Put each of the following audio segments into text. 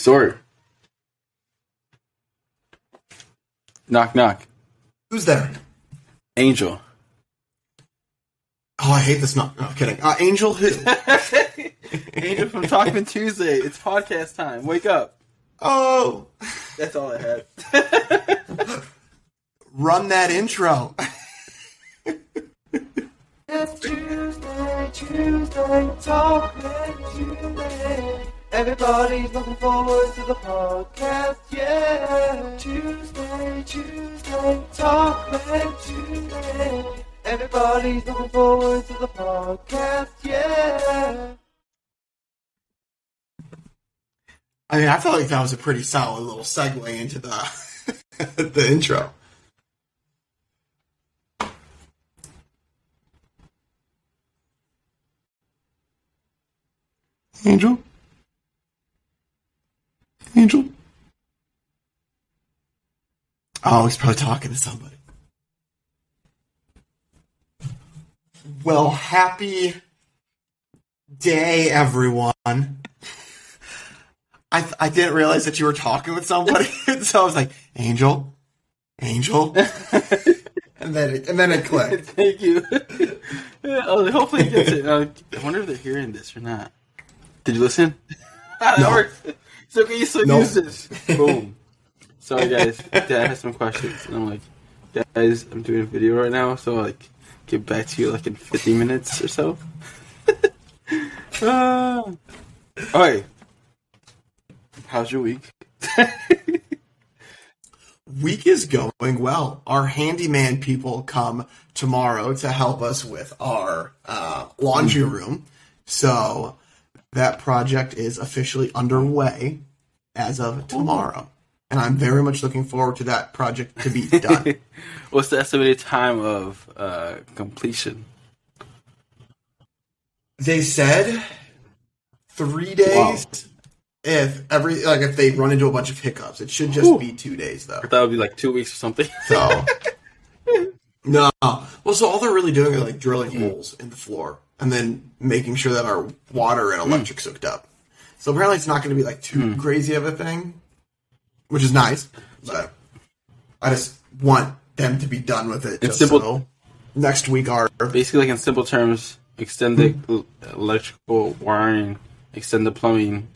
Sword. Knock knock. Who's there? Angel. Oh, I hate this. Not, no, I'm kidding. Uh, Angel who? Angel from Talkman Tuesday. It's podcast time. Wake up. Oh, That's all I had. run that intro. It's Tuesday, Tuesday, Talkman Tuesday. Everybody's looking forward to the podcast, yeah. Tuesday, Tuesday, Talk Talkman Tuesday. Everybody's looking forward to the podcast, yeah. I mean, I felt like that was a pretty solid little segue into the the intro. Angel? Angel? Oh, he's probably talking to somebody. Well, happy day, everyone. I I didn't realize that you were talking with somebody, so I was like, "Angel, Angel," and then it, and then it clicked. Thank you. Oh, hopefully it gets it. Uh, I wonder if they're hearing this or not. Did you listen? That No. works. It's okay, you still No. use this. Boom. Sorry, guys. Dad has some questions. And I'm like, guys, I'm doing a video right now, so I'll, like, get back to you like in 50 minutes or so. uh, okay. How's your week? Week is going well. Our handyman people come tomorrow to help us with our uh, laundry room, so that project is officially underway as of tomorrow, and I'm very much looking forward to that project to be done. What's the estimated time of uh, completion? they said three days. If every like if they run into a bunch of hiccups, it should just Ooh. be two days though. That would be like two weeks or something. So no, well, so all they're really doing is like drilling holes in the floor and then making sure that our water and electric's hooked up. So apparently, it's not going to be like too crazy of a thing, which is nice. But I just want them to be done with it. It's simple- so next week, our Basically, like in simple terms, extend the electrical wiring, extend the plumbing,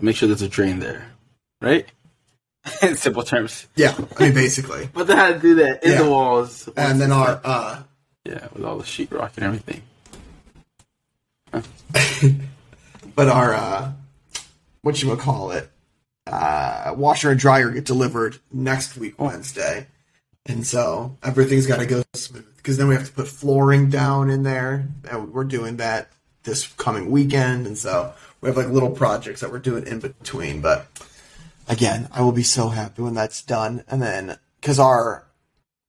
make sure there's a drain there, right? in simple terms. yeah, I mean basically, But they had to do that in Yeah. the walls. and then our uh, yeah, with all the sheetrock and everything. but our uh what you would call it uh washer and dryer get delivered next week wednesday. And so everything's got to go smooth because then we have to put flooring down in there. And we're doing that this coming weekend and so we have like little projects that we're doing in between. But again i will be so happy when that's done. And then because our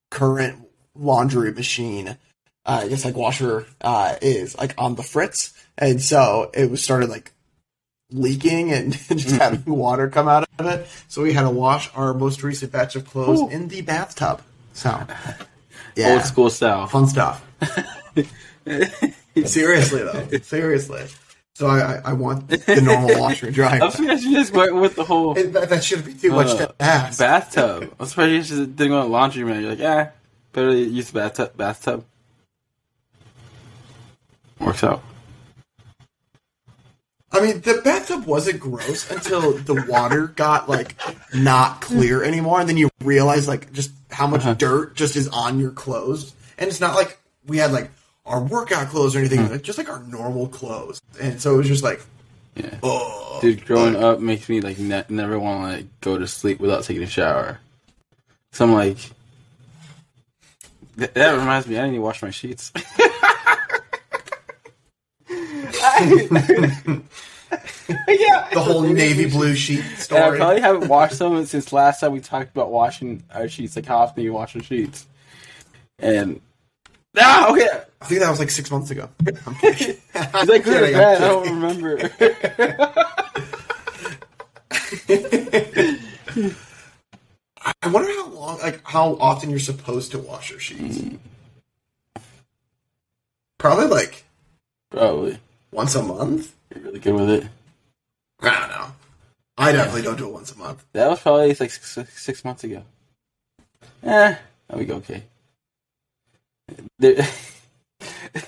current laundry machine uh, I guess like washer uh, is like on the fritz, and so it was started like leaking and just having water come out of it. So we had to wash our most recent batch of clothes Ooh. in the bathtub. So yeah, Old school style. fun stuff. Seriously though, seriously. So I, I, I want the normal washer and dryer. I'm surprised you just went with the whole And that, that shouldn't be too much uh, to ask. bathtub. I'm surprised you just didn't go to laundry man. You're like, yeah, better use the bathtub. Bathtub works out. I mean, the bathtub wasn't gross until the water got like not clear anymore, and then you realize like just how much Uh-huh. dirt just is on your clothes, and it's not like we had like our workout clothes or anything, like just like our normal clothes, and so it was just like, Yeah. oh, Dude, growing Like, up makes me like ne- never want to like go to sleep without taking a shower. So I'm like, th- that reminds me, I need to wash my sheets. yeah, the whole navy blue sheet And I probably haven't washed them since last time we talked about washing our sheets. Like how often you wash your sheets? And ah, okay, I think that was like six months ago. I'm kidding. is that good or bad? I don't remember. I wonder how long, like how often you're supposed to wash your sheets. Probably like Probably. Once a month. You're really good with it. I don't know. I definitely don't do it once a month. That was probably like six, six months ago. Eh, that would be okay. There,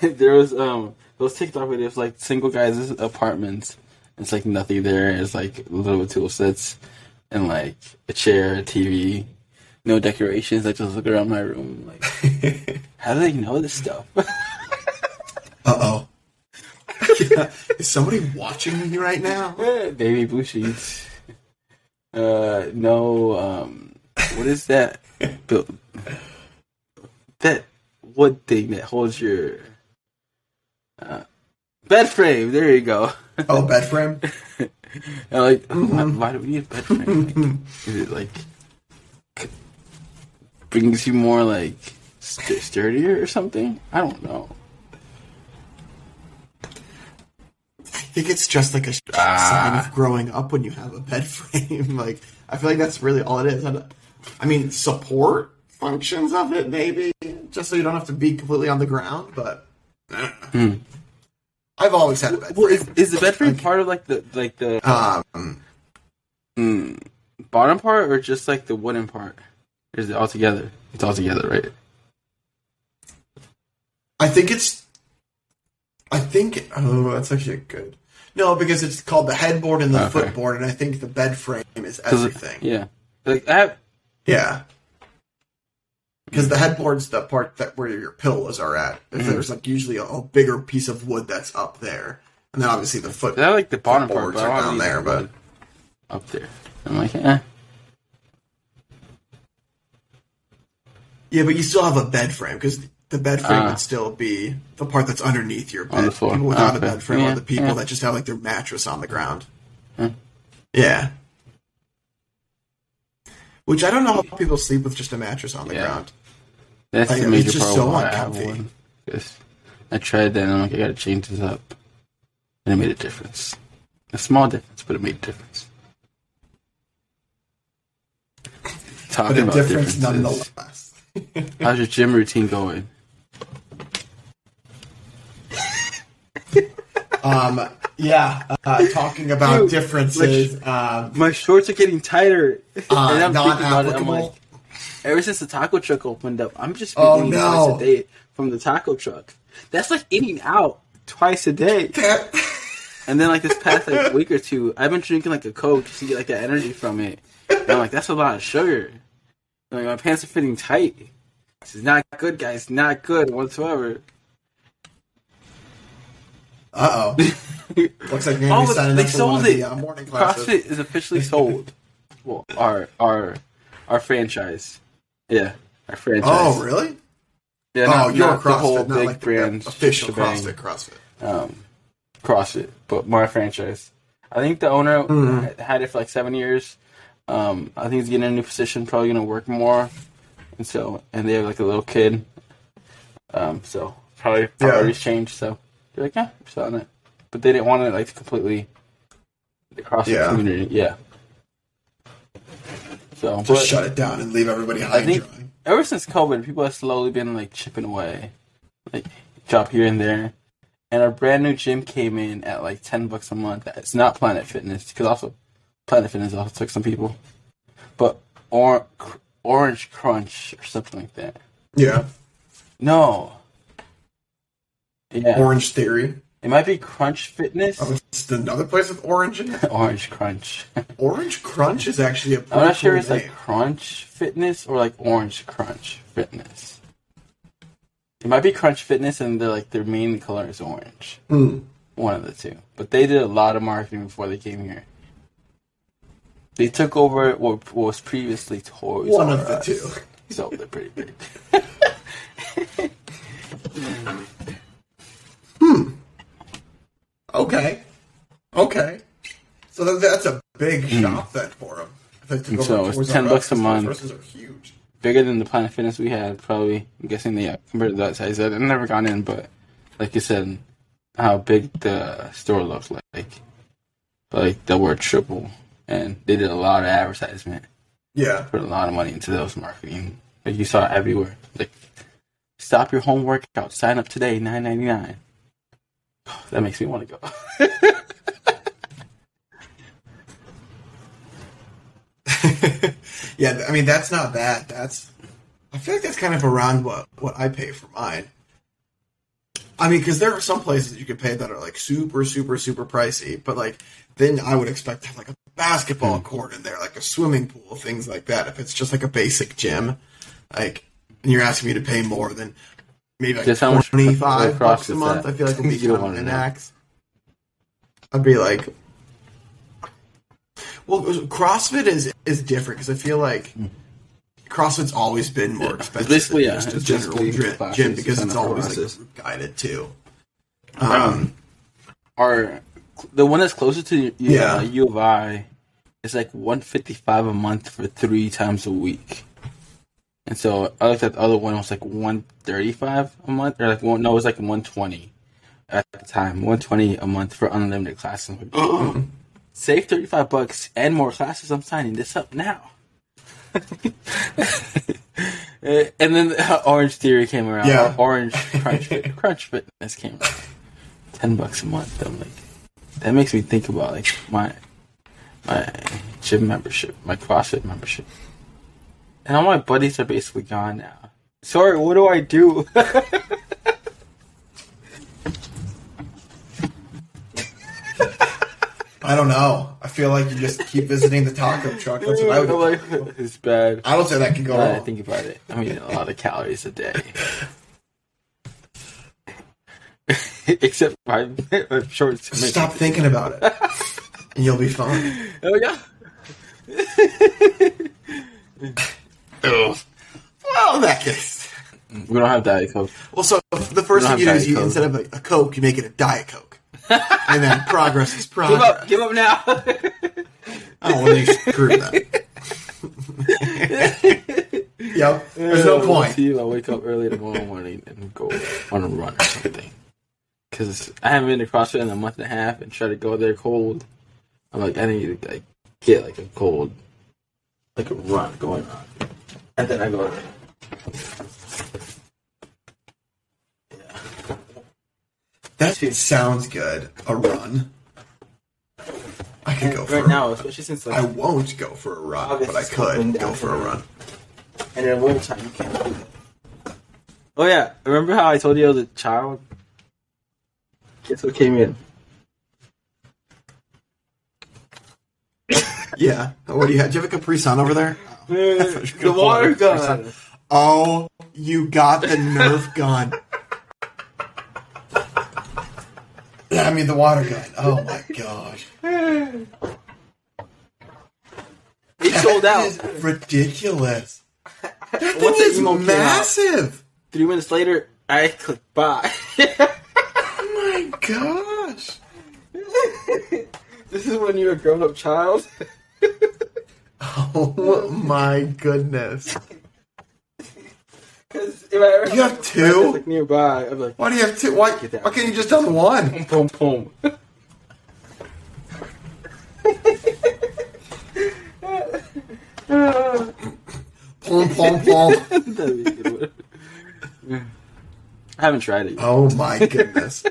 there was um those TikTok videos like single guys' apartments. It's like nothing there. It's like a little tool sets and like a chair, a TV, no decorations. I just look around my room like, how do they know this stuff? Uh oh. Is somebody watching me right now? Baby blue sheets. Uh, no. Um, what is that? That wood thing that holds your uh, bed frame. There you go. Oh, bed frame. Like, why, why do we need a bed frame? Like, is it like c- brings you more like st- sturdier or something? I don't know. Think it's just like a sign of growing up when you have a bed frame. like, I feel like that's really all it is. I I mean, support functions of it, maybe, just so you don't have to be completely on the ground. But hmm. I've always had a bed Well, frame. is, is the bed frame part of like the like the Um, mm, bottom part or just like the wooden part? Or is it all together? It's all together, right? I think it's. I think. Oh, that's actually good. No, because it's called the headboard and the Okay. footboard, and I think the bed frame is 'Cause it- everything. Yeah. Like have Yeah. Because the headboard's the part that where your pillows are at. If Mm-hmm. There's like usually a, a bigger piece of wood that's up there, and then obviously the foot. I like the bottom part, but I are want down there, but- up there. I'm like, eh. Yeah, but you still have a bed frame because the bed frame Ah. would still be the part that's underneath your bed. On the floor. People without Ah, a bed frame Yeah, are the people yeah. that just have like their mattress on the ground. Hmm. Yeah. Which I don't know how people sleep with just a mattress on the Yeah. ground. That's Like, the it's major just problem. so why I uncomfy. I tried that and I'm like, I gotta change this up. And it made a difference. A small difference, but it made a difference. Talking But a about difference nonetheless. How's your gym routine going? Um, yeah, uh, talking about Dude, differences. um, My shorts are getting tighter. uh, and I'm not thinking about it, I'm applicable. like, ever since the taco truck opened up, I'm just Oh, eating no. twice a day from the taco truck. That's like eating out twice a day. And then like this past like week or two, I've been drinking like a Coke just to get like that energy from it. And I'm like, that's a lot of sugar. And, like my pants are fitting tight. This is not good, guys. Not good whatsoever. Uh oh. Looks like Oh, signing they up for one sold of it. the uh, morning classes. CrossFit is officially sold. well, our our our franchise. Yeah, our franchise. Oh, really? Yeah, oh, not, you're not CrossFit, the whole big like brand official shebang. CrossFit. CrossFit. um, CrossFit, but my franchise. I think the owner Mm-hmm. had it for like seven years. Um, I think he's getting a new position, probably going to work more, and so and they have like a little kid. Um, so probably priorities changed. So they're like, yeah, we're selling it, but they didn't want it like completely the CrossFit Yeah. community. Yeah. So, Just but shut it down and leave everybody high I think dry. ever since COVID, people have slowly been like chipping away, like drop here and there. And our brand new gym came in at like ten bucks a month. It's not Planet Fitness because also Planet Fitness also took some people, but or Orange Crunch or something like that. Yeah. No, yeah, Orange Theory. it might be Crunch Fitness. Oh, it's another place with orange in it. Orange Crunch. Orange Crunch is actually a I'm not sure cool it's like. Crunch Fitness or like Orange Crunch Fitness. It might be Crunch Fitness, and they're like their main color is orange. Hmm. One of the two. But they did a lot of marketing before they came here. They took over what was previously Toys One of the Us. two. So they're pretty big. Okay. Okay. So that, that's a big shop then for them. Hmm. So it's 10 bucks a month. Are huge. Bigger than the Planet Fitness we had, probably. I'm guessing they converted that size. I've never gone in, but like you said, how big the store looks like. Like the word triple. And they did a lot of advertisement. Yeah. put a lot of money into those marketing. Like you saw it everywhere. Like, stop your home workout. Sign up today. Nine ninety nine. That makes me want to go. yeah, I mean that's not bad. That's I feel like that's kind of around what what I pay for mine. I mean, because there are some places you could pay that are like super, super, super pricey, but like then I would expect to have like a basketball hmm. court in there, like a swimming pool, things like that. If it's just like a basic gym, like and you're asking me to pay more than maybe like Just how much twenty five bucks a month, that? I feel like would be You kind of an axe. I'd be like, well, CrossFit is is different because I feel like CrossFit's always been more expensive basically, than yeah, just a general gym, gym because it's always like guided too. Um, Our the one that's closer to U, Yeah. uh, U of I is like one fifty five a month for three times a week. And so I looked at the other one it was like one thirty five a month, or like one no, it was like one twenty at the time, one twenty a month for unlimited classes. Like, Save thirty five bucks and more classes. I'm signing this up now. And then Orange Theory came around. Yeah. Orange Crunch, Fit- Crunch Fitness came around. Ten bucks a month. I'm like, that makes me think about like my my gym membership, my CrossFit membership, and all my buddies are basically gone now. Sorry, what do I do? I don't know. I feel like you just keep visiting the taco truck. That's what I would. Like, it's bad. I don't say that can go that I think about it. I mean, a lot of calories a day. Except five short. Stop thinking about it, and you'll be fine. Oh yeah. Well, in that case. We don't have diet coke. Well, so the first thing you do have is you Coke. instead of a, a Coke, you make it a Diet Coke, and then progress is Give progress. up. Give up now. Oh, well, then you screwed that. yep. There's no point. See, I wake up early tomorrow morning and go on a run or something. Because I haven't been to CrossFit in a month and a half and try to go there cold. I'm like, I need to like, get like a cold, like a run going on. And then I go. Yeah. That sounds good. A run. I could go for right a now, especially since like I won't go for a run, August but I could go for a run. And in winter time, you can't do that. Oh yeah, remember how I told you I was a child? Guess what came in? Yeah. What do you have? Do you have a Capri Sun over there? The water gun. Oh, you got the Nerf gun. I mean the water gun. Oh my gosh. It sold out. is ridiculous. That thing Once is emo came out. massive. Three minutes later, I clicked buy. Oh my gosh. this is when you're a grown-up child. Oh my goodness. Because if I ever You have two? like nearby, I'm like, Why do you have two? Why, why can't you just done one? boom, boom. Pom pom pom. That'd be a good one. I haven't tried it. Yet. Oh my goodness.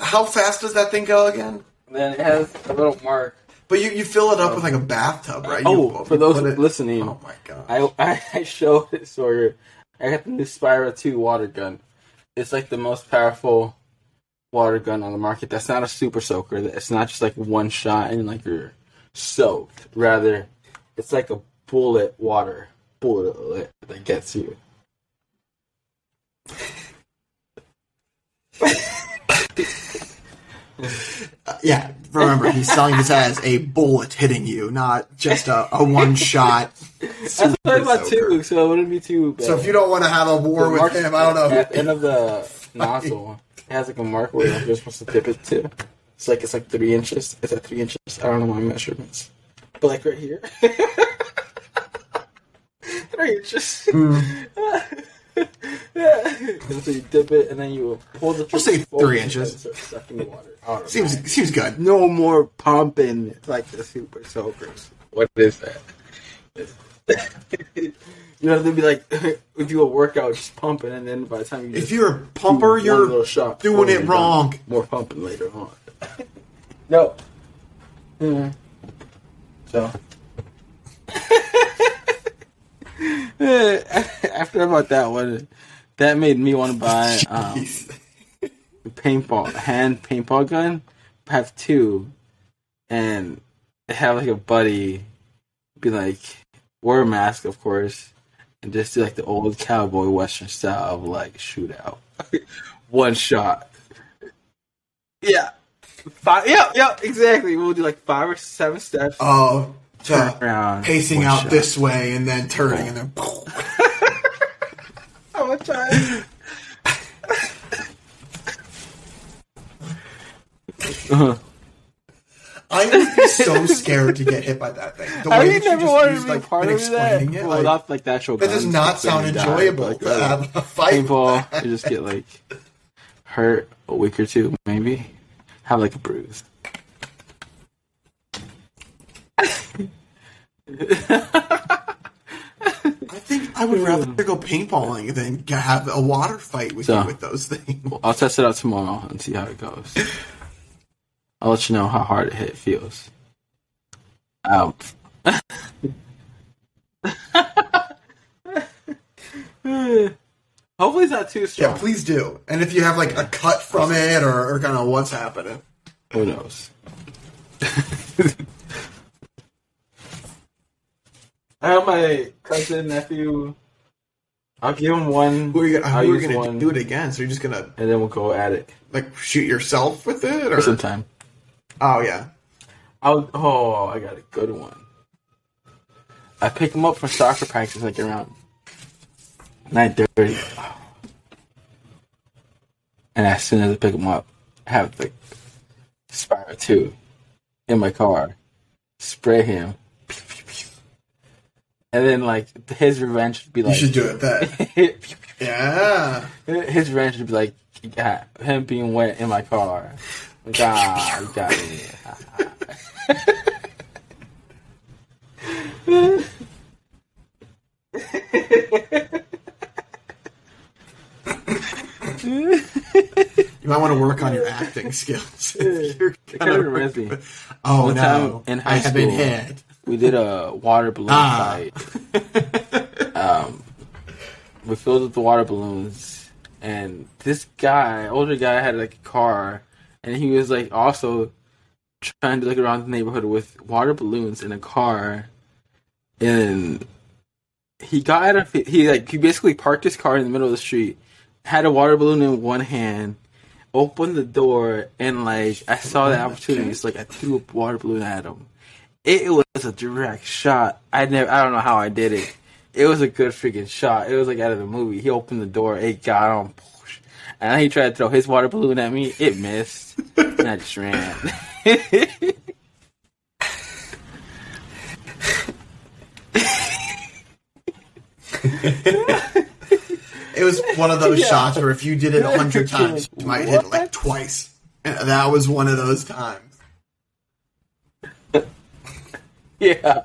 How fast does that thing go again? Then it has a little mark. But you, you fill it up with um, like a bathtub, right? Oh, You- for you those it- listening, Oh my god. I I, showed it Sawyer. I got the new Spyra 2 water gun. It's like the most powerful water gun on the market. That's not a super soaker. It's not just like one shot and like you're soaked. Rather, it's like a bullet water bullet that gets you. Yeah, remember he's selling this as a bullet hitting you, not just a, a one shot. That's what I thought too, so it wouldn't be too bad. So if you don't want to have a war The with mark- him, I don't know. At the end of the nozzle, it has like a mark where you're supposed to dip it to. It's like it's like three inches. It's at three inches. I don't know my measurements, but like right here, three inches. Hmm. yeah. And so you dip it, and then you pull the. We'll say three inches. start sucking the water. out Seems it. seems good. no more pumping like the super soakers. What is that? you have to be like, we do a workout, just pumping, and then by the time you If you're a pumper, you're shot doing it you're done, wrong. More pumping later on. no. Yeah. So after about that one, that made me want to buy um, a paintball hand paintball gun. I have two, and have like a buddy be like wear a mask, of course, and just do like the old cowboy western style of like shootout, one shot. Yeah, five. Yeah, yeah, exactly. We'll do like five or seven steps. Oh, to around, pacing out shot. this way and then turning and then. How much time? I would be so scared to get hit by that thing. The Have way you that never just wanted used, to be like, part of that? explaining it, well, like, not like the actual. that does not sound you die, enjoyable like, to uh, have a fight. with paintball, you just get like hurt a week or two, maybe. Have like a bruise. I think I would rather go paintballing than have a water fight with So- you with those things. I'll test it out tomorrow and see how it goes. I'll let you know how hard it hit feels. Um, hopefully it's not too strong. Yeah, please do. And if you have like a cut from it or, or kind of what's happening. Who knows? I have my cousin, nephew. I'll give him one, Who are you, I'll who are you going to one. do it again? So you're just going to and then we'll go at it like shoot yourself with it? Or for some time. Oh, yeah. I'll, oh, I got a good one. I picked him up for soccer practice like around nine thirty, and as soon as I pick him up, I have the Spyra two in my car, spray him, and then like his revenge would be like You should do it then. Yeah. his revenge would be like yeah, him being wet in my car. Like, ah, you got me. You might want to work on your acting skills. You're It kind of reminds me. oh, no. in high I have been school- hit. We did a water balloon Ah. fight. Um, we filled up the water balloons, and this guy, older guy, had like a car, and he was like also trying to look around the neighborhood with water balloons in a car, and he got out of he like he basically parked his car in the middle of the street, had a water balloon in one hand, opened the door, and like I saw the opportunity, so like I threw a water balloon at him. It was a direct shot. I never, I don't know how I did it. It was a good freaking shot. It was like out of the movie. He opened the door, it got him, and then he tried to throw his water balloon at me. It missed, and I just ran. It was one of those shots where if you did it a hundred times, you might hit it like twice. And that was one of those times. yeah,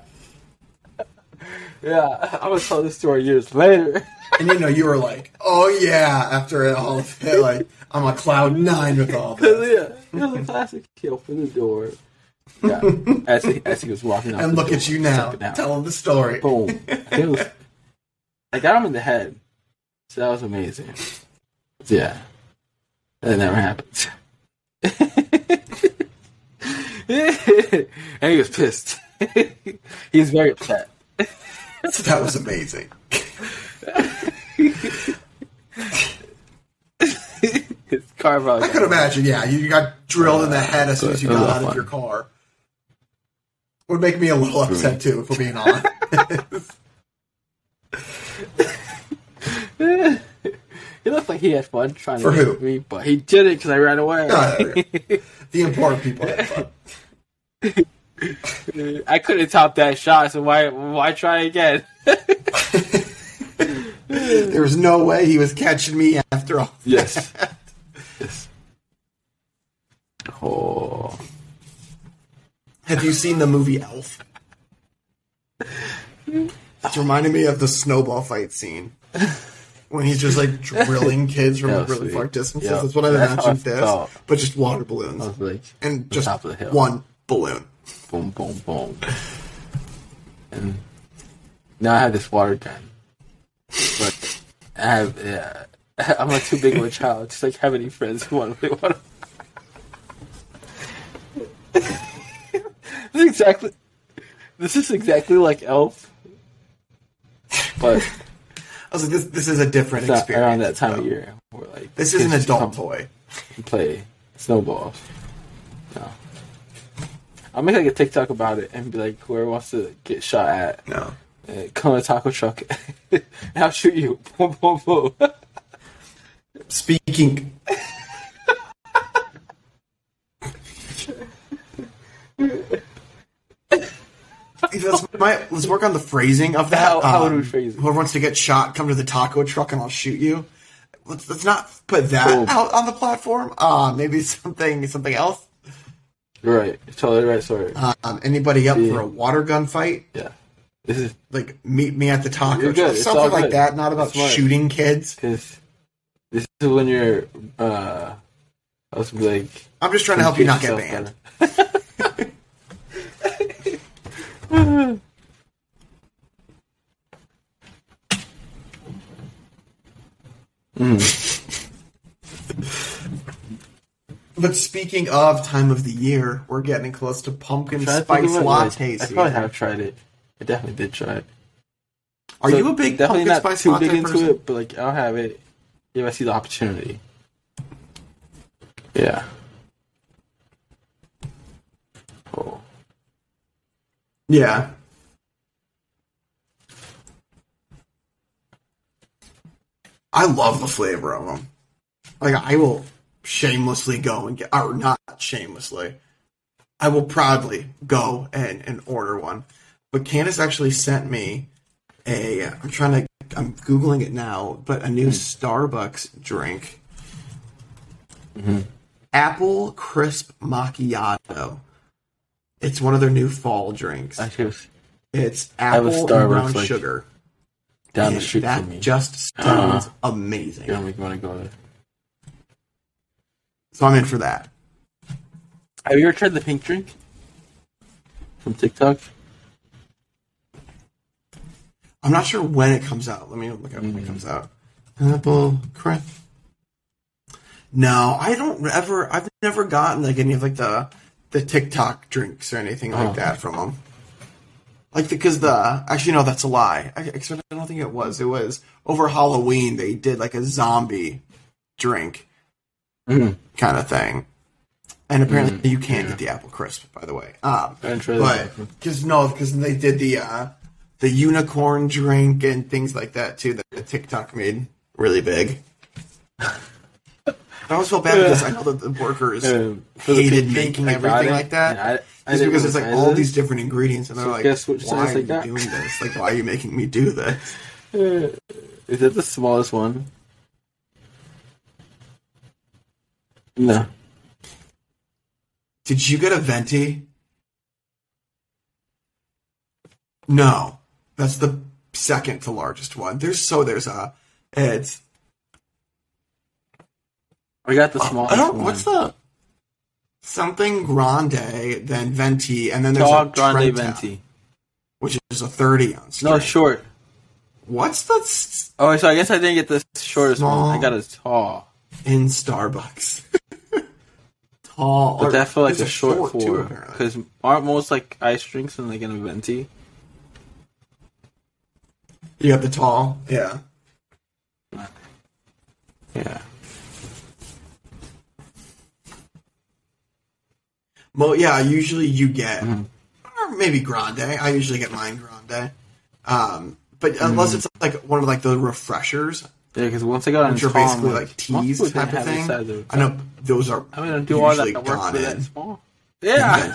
yeah. I'm gonna tell this story years later. And you know, you were like, oh yeah, after it all hit, like, I'm a cloud nine with all this. yeah, it was a classic. He opened the door. Yeah, as he, as he was walking out, And look door, at you now, out. telling the story. Boom. It was, I got him in the head. So that was amazing. Yeah. That never happened. and he was pissed. He was very upset. That was amazing. His car I could imagine, yeah, you got drilled in the head as soon as you got out of fun. your car. Would make me a little upset too, if we're being honest. He looked like he had fun trying For to who? hit me, but he did it because I ran away. No, the important people had fun. I couldn't top that shot, so why why try again? There was no way he was catching me after all. Yes. yes. Oh. Have you seen the movie Elf? It's reminding me of the snowball fight scene. When he's just like drilling kids from Yeah, really sweet. far distances. Yeah. That's what I That's how imagined this. But just water balloons. I like, And just top of the hill. one balloon. Boom, boom, boom. and now I have this water gun. But I have, yeah, I'm not too big of a child. Just like have any friends who want to play water. this is exactly. This is exactly like Elf, but I was like, this, this is a different it's experience. around that time though. of year. Where, like This is an adult toy. Play snowballs. No. I'll make like a TikTok about it and be like, whoever wants to get shot at, No. uh, come to a taco truck, and I'll shoot you. Boom, boom, boom. Speaking. let's, my, let's work on the phrasing of that. How- how would Um, we phrase it? Whoever wants to get shot, come to the taco truck and I'll shoot you. Let's, let's not put that Cool. out on the platform. Uh, maybe something something else. Right, totally right. Sorry. Um, anybody up Yeah. for a water gun fight? yeah, this is Like meet me at the taco You're good. truck, It's something like that. Not about shooting kids. because this is when you're. uh I was like, I'm just trying to help you not get banned. better. But speaking of time of the year, we're getting close to pumpkin spice think latte like, I probably have tried it. I definitely did try it. Are So you a big definitely pumpkin not spice too big into person? it, but like I'll have it if I see the opportunity. Yeah. Oh. Yeah. I love the flavor of them. Like I will shamelessly go and get, or not shamelessly. I will proudly go and, and order one. But Candace actually sent me a. I'm trying to. I'm googling it now, but a new Starbucks drink. Apple crisp macchiato. It's one of their new fall drinks. Was It's apple and brown like, sugar. down the street that from me. just sounds Uh-huh. amazing. You're gonna make me want to go there. So I'm in for that. Have you ever tried the pink drink from TikTok? I'm not sure when it comes out. Let me look at when it mm-hmm. comes out. Apple crisp. No, I don't ever. I've never gotten like any of like the the TikTok drinks or anything like Oh. that from them. Like because the actually no, that's a lie. I, I don't think it was. It was over Halloween. They did like a zombie drink Mm. kind of thing. And apparently Mm, you can't get the apple crisp, by the way. Um, I didn't try but because no, because they did the uh, the unicorn drink and things like that too. That the TikTok made really big. I always felt bad because I know that the workers the hated making everything it, like that. I, I just because it's like all these different ingredients, and they're like, guess which "Why are I you got?" doing this? Like, why are you making me do this?" Is it the smallest one? No. Did you get a venti? No, that's the second to largest one. There's so there's uh, a it's I got the uh, smallest I don't one. what's the something grande then venti and then there's Dog a Grande Trenta, Venti. which is a thirty ounce. No, short. What's the s- Oh, so I guess I didn't get the shortest one. I got a tall. in Starbucks? Tall, But that felt like a short, too, for because aren't most like ice drinks in like in a venti? You got the tall, yeah. Yeah. Well, yeah, usually you get, Mhm. or maybe grande. I usually get mine grande. Um, but unless it's like one of like the refreshers, Yeah, because once I got on which are basically like most teas type of thing. of- I know those are I mean, do all that usually work gone for that in. small. Yeah.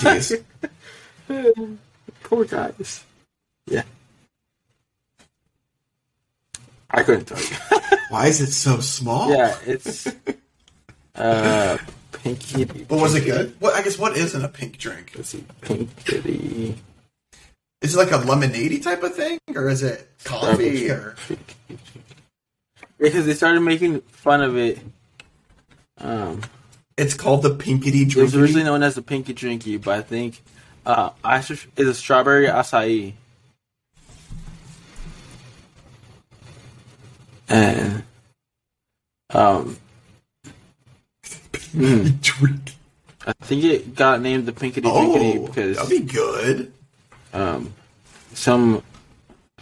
Poor guys. Yeah. I couldn't tell you. Why is it so small? yeah, it's uh pinky. But was it good? What I guess what isn't a pink drink? Let's see, pinky. Is it like a lemonade type of thing, or is it coffee? Or because they started making fun of it. Um, it's called the Pinkity Drinky. It was originally known as the Pinky Drinky, but I think uh, is a strawberry acai. And um, mm. I think it got named the Pinkity oh, because that'd be good. Um, some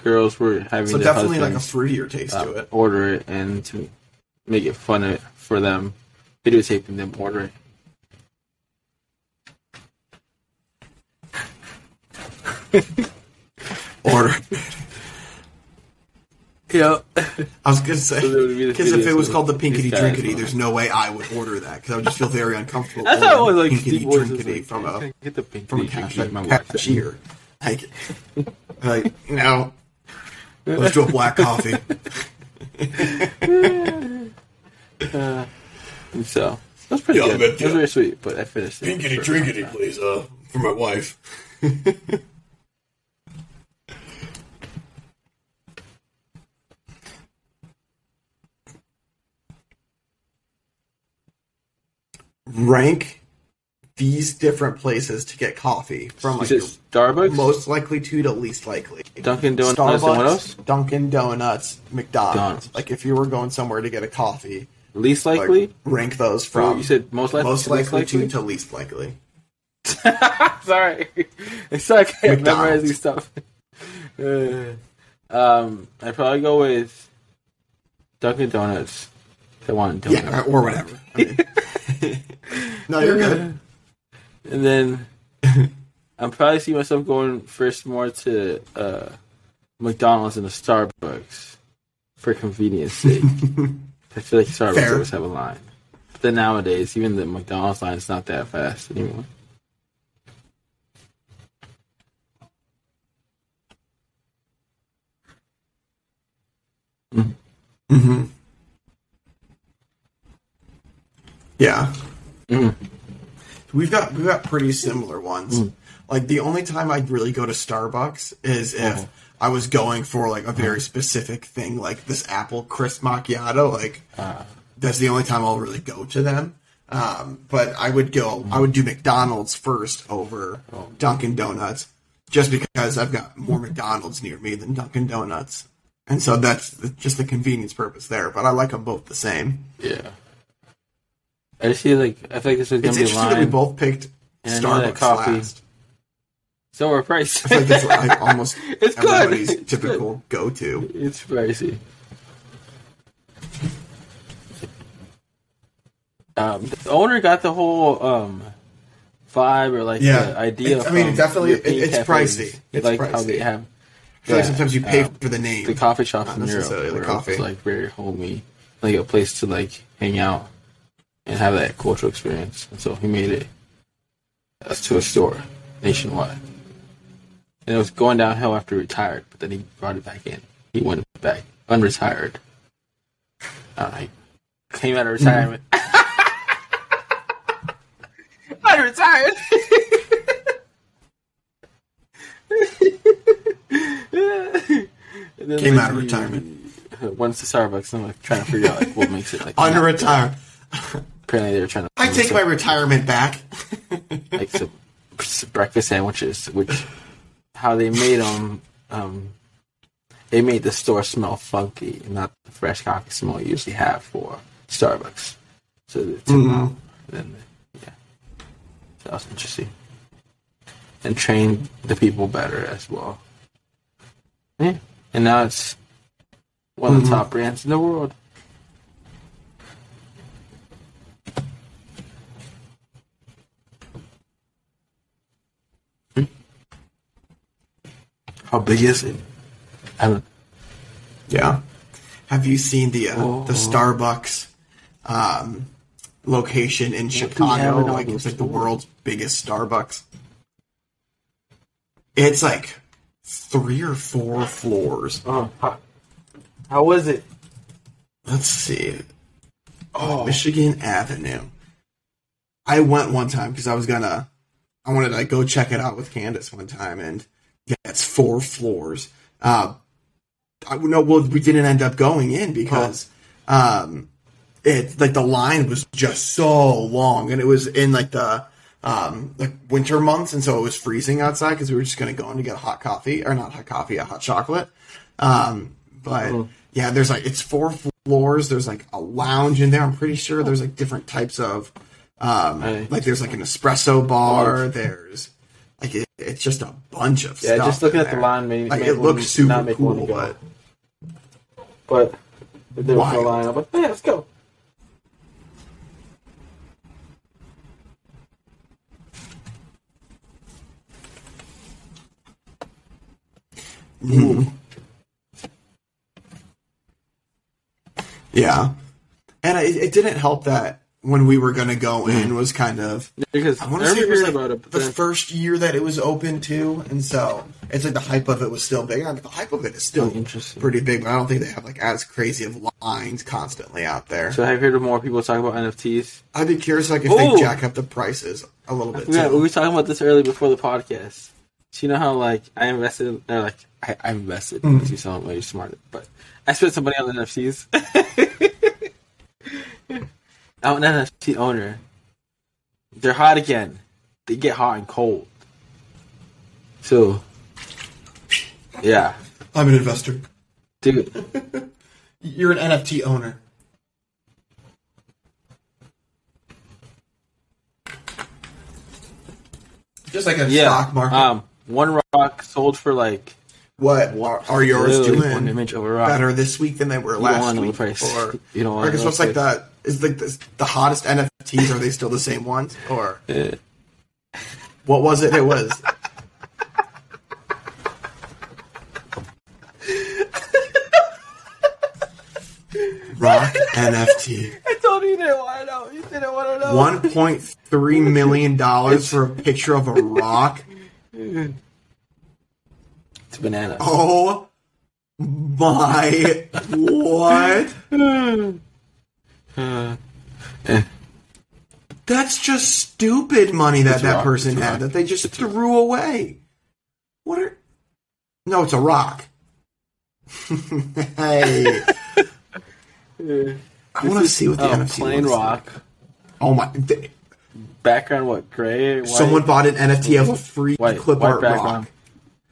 girls were having So definitely like a fruitier taste uh, to it. order it, and to make it fun of- for them, videotaping them order it. Order. Yeah, I was say So would be the because if it was called the these Pinkity Drinkity, there's no way I would order that because I would just feel very uncomfortable. That's thought it was ordering like Pinkity Steve Boys was Drinkity like, from a get the from a cashier. like my cashier. Like, like you know, let's do a black coffee. And so that's pretty Yeah, good. It was very sweet, but I finished it. Pinkity for- Drinkity, please, uh, for my wife. Rank these different places to get coffee from like Starbucks, most likely to to least likely. Dunkin' Donuts, Starbucks, and what else? Dunkin' Donuts, McDonald's. McDonald's. Like if you were going somewhere to get a coffee, Least like, likely. rank those Oh, from you said most likely. most least likely, to to least likely. Sorry, it's like I can't memorize these stuff. Uh, um, I'd probably go with Dunkin' Donuts. I want donuts. Yeah, or whatever. I mean- no, you're good. And then I'm probably see myself going first more to uh, McDonald's and a Starbucks for convenience sake. I feel like Starbucks Fair. always have a line. But then nowadays, even the McDonald's line is not that fast anymore. hmm Yeah. Mhm. We've got we've got pretty similar ones. Like the only time I'd really go to Starbucks is if uh-huh. I was going for like a uh-huh. very specific thing, like this apple crisp macchiato. Like uh. that's the only time I'll really go to them. Um, but I would go. I would do McDonald's first over oh. Dunkin' Donuts, just because I've got more McDonald's near me than Dunkin' Donuts, and so that's just the convenience purpose there. But I like them both the same. Yeah. I feel like I feel like this is gonna It's be a interesting that we both picked And I know that Starbucks coffee- last. So we're priced. I feel like that's like almost It's good. everybody's It's typical go-to. It's pricey. Um, the owner got the whole um, vibe or like Yeah. the idea. It's- I mean, definitely, it- it's cafes. pricey. It's liked how pricey. they have. I feel like sometimes you pay um, for the name. the coffee shops Not in Europe, the coffee. It's like very homey, like a place to like hang out and have that cultural experience. And so he made it uh, to a store nationwide. And it was going downhill after he retired, but then he brought it back in. He went back unretired. Uh, came out of retirement. I retired. And Came out of retirement. Went to Starbucks. I'm like trying to figure out like what makes it like. Unretired. Apparently, they were trying to. I take my retirement back. like some breakfast sandwiches, which how they made them. Um, they made the store smell funky, not the fresh coffee smell you usually have for Starbucks. So they took out, then yeah, so that was interesting, and trained the people better as well. Yeah, and now it's one of the top brands in the world. How big is it? I don't. Yeah. Have you seen the uh, Oh. the Starbucks um, location in have Chicago? Like it's like the world's biggest Starbucks. It's like three or four floors. Oh, how, how was it? Let's see. Oh, Michigan Avenue. I went one time because I was gonna, I wanted to like, go check it out with Candace one time, and yeah, it's four floors. Uh, I no, well, we didn't end up going in because, um, it like the line was just so long, and it was in like the um like winter months, and so it was freezing outside because we were just gonna go in to get hot coffee or not hot coffee, a hot chocolate. Um, but yeah, there's like it's four floors. There's like a lounge in there. I'm pretty sure there's like different types of um like there's like an espresso bar. There's it's just a bunch of stuff. Yeah, stuff. just looking in at the line made like it looks super not make cool, but But if there was Wild. line, I'm like, yeah, let's go. Mm-hmm. yeah, and it, it didn't help that when we were gonna go in was kind of Because I I want to say remember it was like about it, the then, first year that it was open too, and so it's like the hype of it was still big. I mean, the hype of it is still Oh, interesting. pretty big, but I don't think they have like as crazy of lines constantly out there. so I've heard more people talk about NFTs. I'd be curious like if Ooh. they jack up the prices a little bit Yeah, we were talking about this earlier before the podcast. So you know how like I invested, or like I, I invested. Mm. because You sound way smarter, but I spent some money on the NFTs. I'm an NFT owner. They're hot again. They get hot and cold. So, yeah, I'm an investor. dude. You're an NFT owner. Just like a Yeah. stock market. Um, one rock sold for like what are, are yours literally one doing image of a rock. better this week than they were You last want to know the week? Or you don't I guess what's like the is like the, the hottest NFTs? Are they still the same ones? Or the. what was it? It was Rock NFT. I told you you didn't want to know. You didn't want to know. One point three million dollars for a picture of a rock. It's a banana. Oh my what? Uh, That's just stupid money that It's that rock. person It's had that they just threw away. What are? No, it's a rock. hey, I want to see what the oh, NFT plain looks rock. like. Oh my! th- Background what? Gray. White? Someone bought an NFT of a free White- clip white art background.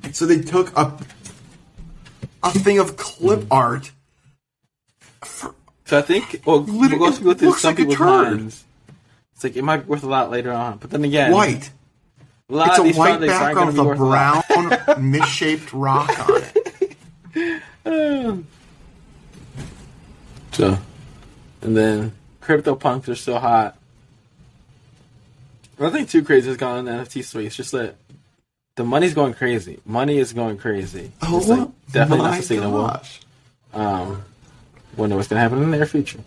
rock. So they took a a thing of clip art. So I think well, we'll go through through some like people's minds. It's like it might be worth a lot later on, but then again, White. A lot It's of a these white background with be a worth a brown misshaped rock on it. So, and then crypto punks are still hot. Nothing too crazy has gone on in the NFT space. Just that the money's going crazy. Money is going crazy. Oh, it's like definitely not sustainable. gosh. Um, wonder what's gonna happen in the near future.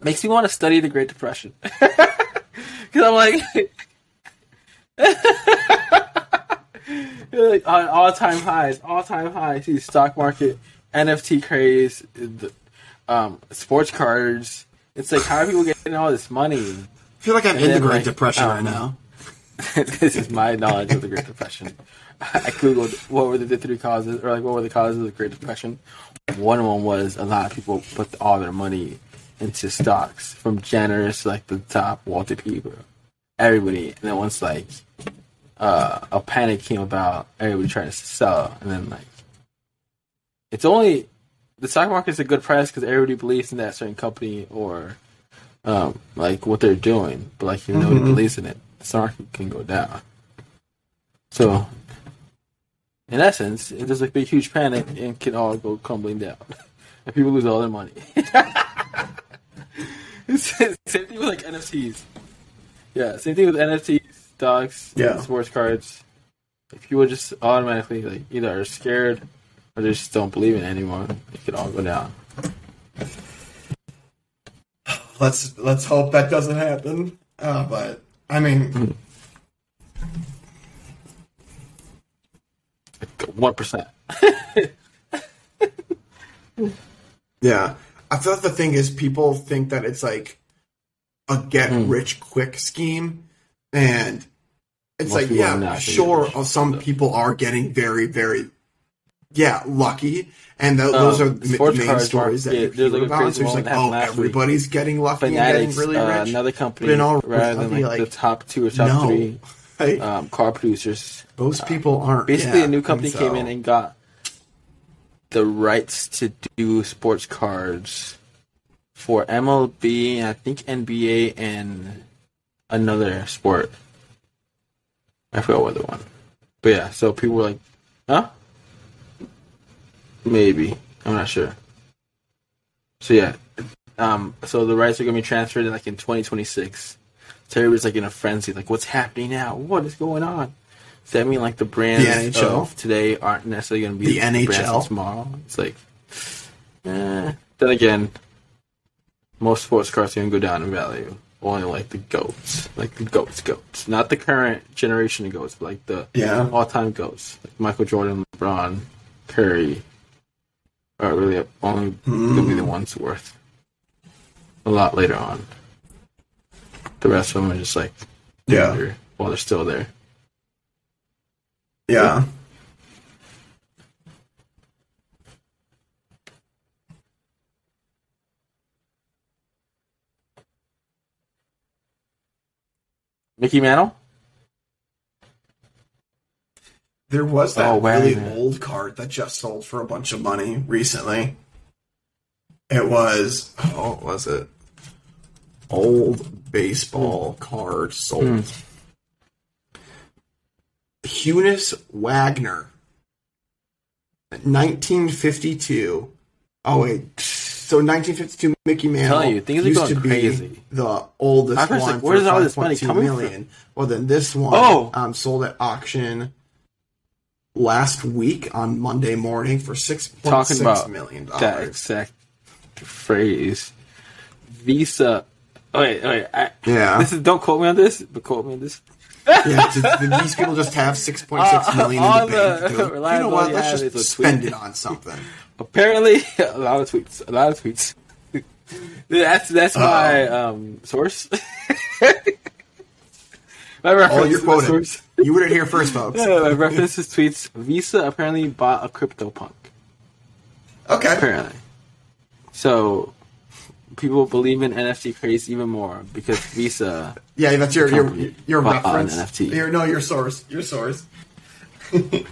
Makes me want to study the Great Depression because I'm like, like on all time highs, all time highs. See stock market, NFT craze, the, um, sports cards. It's like how are people getting all this money? I feel like I'm in the Great like, Depression um, right now. this is my knowledge of the Great Depression. I googled what were the three causes, or like what were the causes of the Great Depression. One of them was a lot of people put all their money into stocks, from to like the top wealthy people, everybody. And then once like uh, a panic came about, everybody tried to sell, and then like it's only the stock market's a good price because everybody believes in that certain company or um, like what they're doing. But like if nobody believes in it, the stock market can go down. So, in essence, it does like a huge panic and can all go crumbling down, and people lose all their money. Same thing with like NFTs. Yeah, same thing with NFTs, stocks, Yeah. sports cards. If people just automatically like either are scared or they just don't believe in it anymore, it could all go down. Let's let's hope that doesn't happen. Uh, but I mean, One percent. yeah. I thought the thing is people think that it's like a get Hmm. rich quick scheme, and it's Most like yeah, sure. rich. Some people are getting very very yeah lucky, and th- those Um, are the main stories that you hear like, about. So it's like oh, last week. everybody's getting lucky and getting really uh, rich. another company, But in all rather than like, like, the top two or top no. three Like, um, car producers. Most people aren't. Basically, yeah, a new company and came in and got the rights to do sports cards for MLB, I think NBA, and another sport. I forgot what the one. But yeah, so people were like, huh? Maybe. I'm not sure. So yeah. Um, so the rights are gonna be transferred in like in 2026. So everybody's like in a frenzy, like what's happening now? What is going on? Does that mean like the brands The NHL? of today aren't necessarily gonna be The brands NHL? tomorrow? It's like, eh. Then again, most sports cars are gonna go down in value. Only like the goats, like the goats, goats, not the current generation of goats, but like the Yeah. all-time goats, like Michael Jordan, LeBron, Curry, are really only gonna be the ones worth a lot later on. The rest of them are just like Yeah. they're- while they're still there. Yeah. Mickey Mantle, There was that Oh, wow. really old card that just sold for a bunch of money recently. It was oh, what was it? Old baseball card sold. Honus Wagner, 1952. Oh wait, so 1952 Mickey Mantle telling you, things are used going to be crazy. the oldest I was one like, for where's all this money 5.2 coming million. Well, then this one Oh. um, sold at auction last week on Monday morning for six point talking six about million that dollars. exact phrase. Visa. Wait, wait. I, Yeah. This is don't quote me on this, but quote me on this. yeah, these people just have six point six million Uh, in the bank. the like, you know what? Let's just spend it on something. Apparently, a lot of tweets. A lot of tweets. that's that's my um, source. my reference. Oh, you're my quoted. source. You it here first, folks. Yeah, my reference is tweets. Visa apparently bought a CryptoPunk. Okay. Apparently, so people believe in NFT craze even more because Visa. Yeah, that's your your your reference. NFT. Your, no, your source. Your source.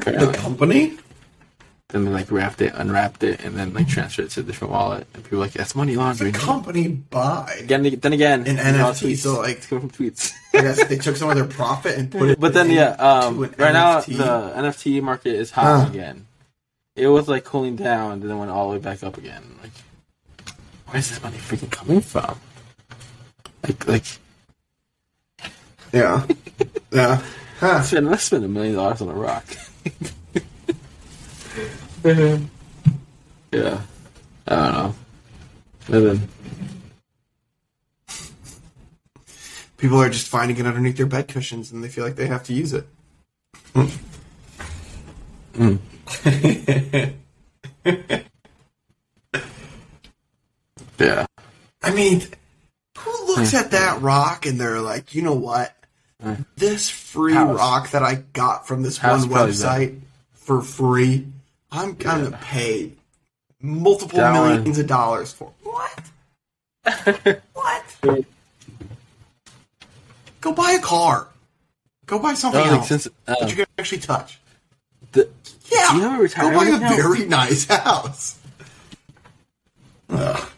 The company. Then they like wrapped it, unwrapped it, and then like transferred it to a different wallet. And people were like, "That's money The laundering." company buy. Again, then again, An it's NFT, tweets. so, like- It's coming from tweets. I guess they took some of their profit and put it. But then, yeah, um, right now the NFT market is hot Huh. again. It was like cooling down, and then went all the way back up again. Like, where's this money freaking coming from? Like, like, yeah, yeah. Huh. spend, let's spend a million dollars on a rock. Mm-hmm. yeah, I don't know. And then, People are just finding it underneath their bed cushions, and they feel like they have to use it. Mm. Mm. yeah, I mean, who looks at that rock and they're like, you know what? This free House. rock that I got from this House one website for free, I'm gonna Yeah. pay multiple That one- millions of dollars for. What? what? Go buy a car. Go buy something like, else since, uh, that you can actually touch. the, Yeah, you have a go buy a account? very nice house. Ugh,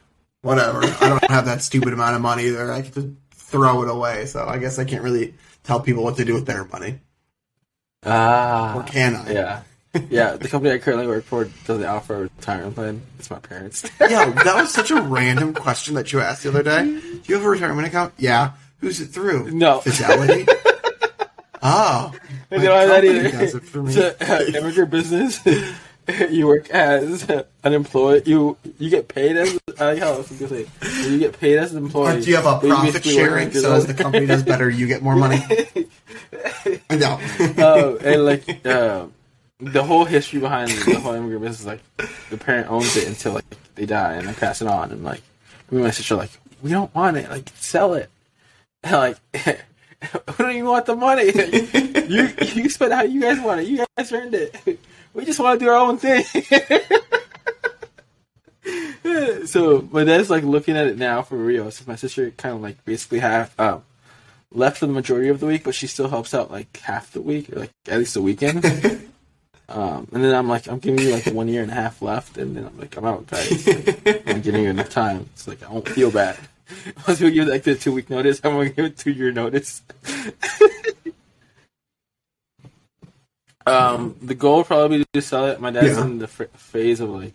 whatever. I don't have that stupid amount of money either. I get to throw it away, so I guess I can't really tell people what to do with their money. ah, Or can I? Yeah. Yeah, the company I currently work for doesn't offer a retirement plan. It's my parents. Yeah, that was such a random question that you asked the other day. Do you have a retirement account? Yeah. Who's it through? No. Fidelity? oh. I don't have that either. does it for me. It's a, uh, immigrant business. you work as unemployed. You you get paid as I like how I was gonna say. You get paid as an employee. Or do you have a profit sharing so as the company does better, you get more money? no. Oh, and like uh, the whole history behind the whole immigrant business, is like the parent owns it until like they die and they pass it on, and like me and my sister like, we don't want it, like sell it, and like. We don't even want the money. you you spend how you guys want it. You guys earned it. We just want to do our own thing. so my dad's like looking at it now for real. Since my sister kind of like basically have um, left for the majority of the week, but she still helps out like half the week, or like at least the weekend. Um, and then I'm like, I'm giving you like one year and a half left, and then I'm like, I'm out, guys. Like, I'm giving you enough time. It's like I won't feel bad. Once we give like the two week notice, I'm gonna give a two year notice. um, the goal probably to sell it. My dad's Yeah. in the phase of like,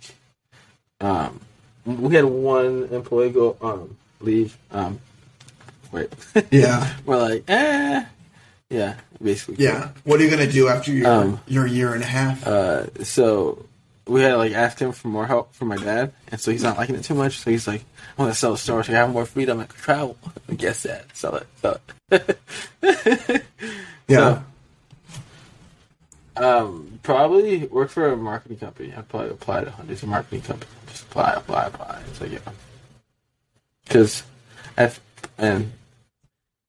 um, we had one employee go um leave um wait Yeah. we're like eh yeah basically. Yeah. What are you gonna do after your Um, your year and a half? uh so we had to like ask him for more help from my dad and so he's not liking it too much so he's like I want to sell the store so I have more freedom. I can travel. I guess that. Sell it. Sell it. Yeah. um probably work for a marketing company. I'd probably apply to hundreds of marketing companies. Just apply apply apply. It's like yeah. Because and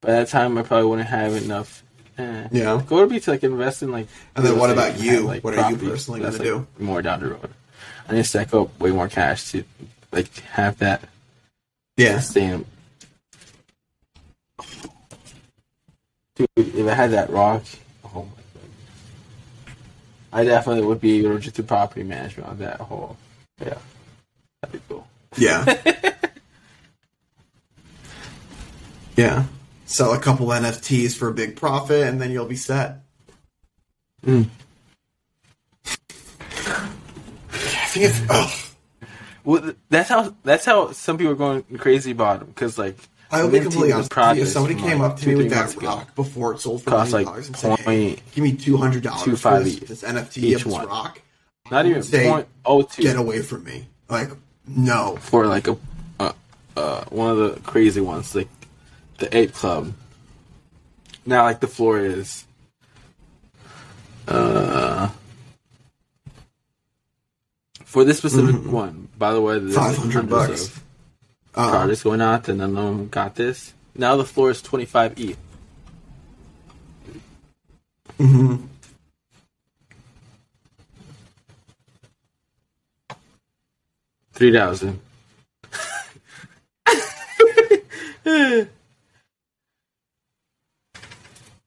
by that time I probably wouldn't have enough. Eh. Yeah. Goal would be to like invest in like. And then what about you? have, like, What are you personally That's, gonna like, More down the road. I need to stack up way more cash to like have that Yeah. sustain. Dude, if I had that rock, oh my god, I definitely would be able to do property management on that whole. Yeah, that'd be cool. Yeah. yeah. Sell a couple NFTs for a big profit and then you'll be set. Mm. I think oh, Well, that's how that's how some people are going crazy about them because like I will be completely honest. If somebody came like, up to me with that months ago, before it sold for cost like dollars and said, hey, give me two hundred dollars for this, this NFT of this one. rock, not even say, point oh two get away from me. Like, no. for like a uh, uh, one of the crazy ones like the Ape Club. Now like the floor is uh for this specific one. By the way, 500 hundreds bucks. of Uh, projects going out, and them got this. Now the floor is twenty five E. mhm. Three thousand.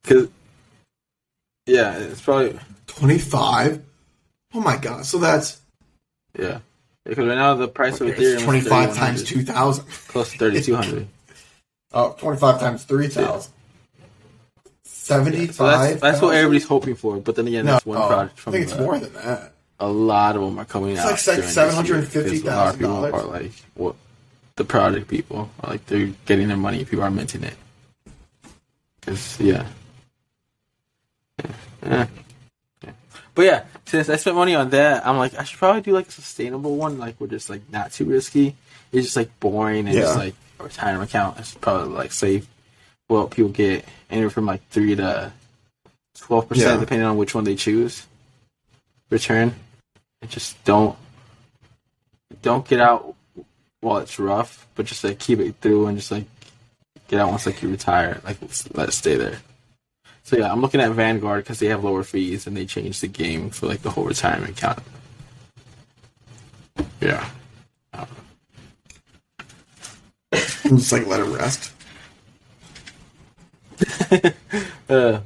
Cause, yeah, it's probably 25? Oh my god. So that's yeah. Because right now the price of Ethereum it's is 25 times 2,000. close to thirty two hundred. Oh, 25 times 3,000. 75? So that's that's what everybody's hoping for. But then again, No, that's one oh, project I from think it's the- more than that. a lot of them are coming out. It's like during this year, because a lot of people $750,000. Are like what the project people are like they're getting their money. People are minting it. 'Cause, yeah. Yeah. But yeah, since I spent money on that, I'm like I should probably do like a sustainable one, like we're just like not too risky. It's just like boring and just Yeah. like a retirement account. It's probably like safe. Well, people get anywhere from like three to twelve Yeah. percent, depending on which one they choose. Return, and just don't don't get out while it's rough, but just like keep it through and just like get out once like you retire. Like let it stay there. So yeah, I'm looking at Vanguard because they have lower fees and they changed the game for like the whole retirement account. Yeah. I'm just like, let it rest. Uh,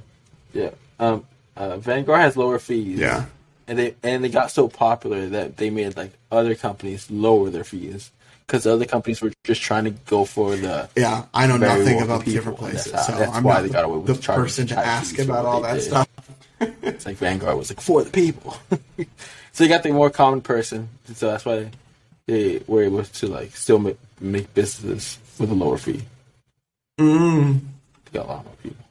yeah. Um, uh, Vanguard has lower fees. Yeah. and they and they got so popular that they made like other companies lower their fees because other companies were just trying to go for the Yeah, I know nothing about the different places, that's so that's I'm why not they got away with the person to ask about all that did. stuff. it's like Vanguard was like for the people. so you got the more common person, so that's why they were able to like still make, make businesses with a lower fee. Mm. They got a lot more people.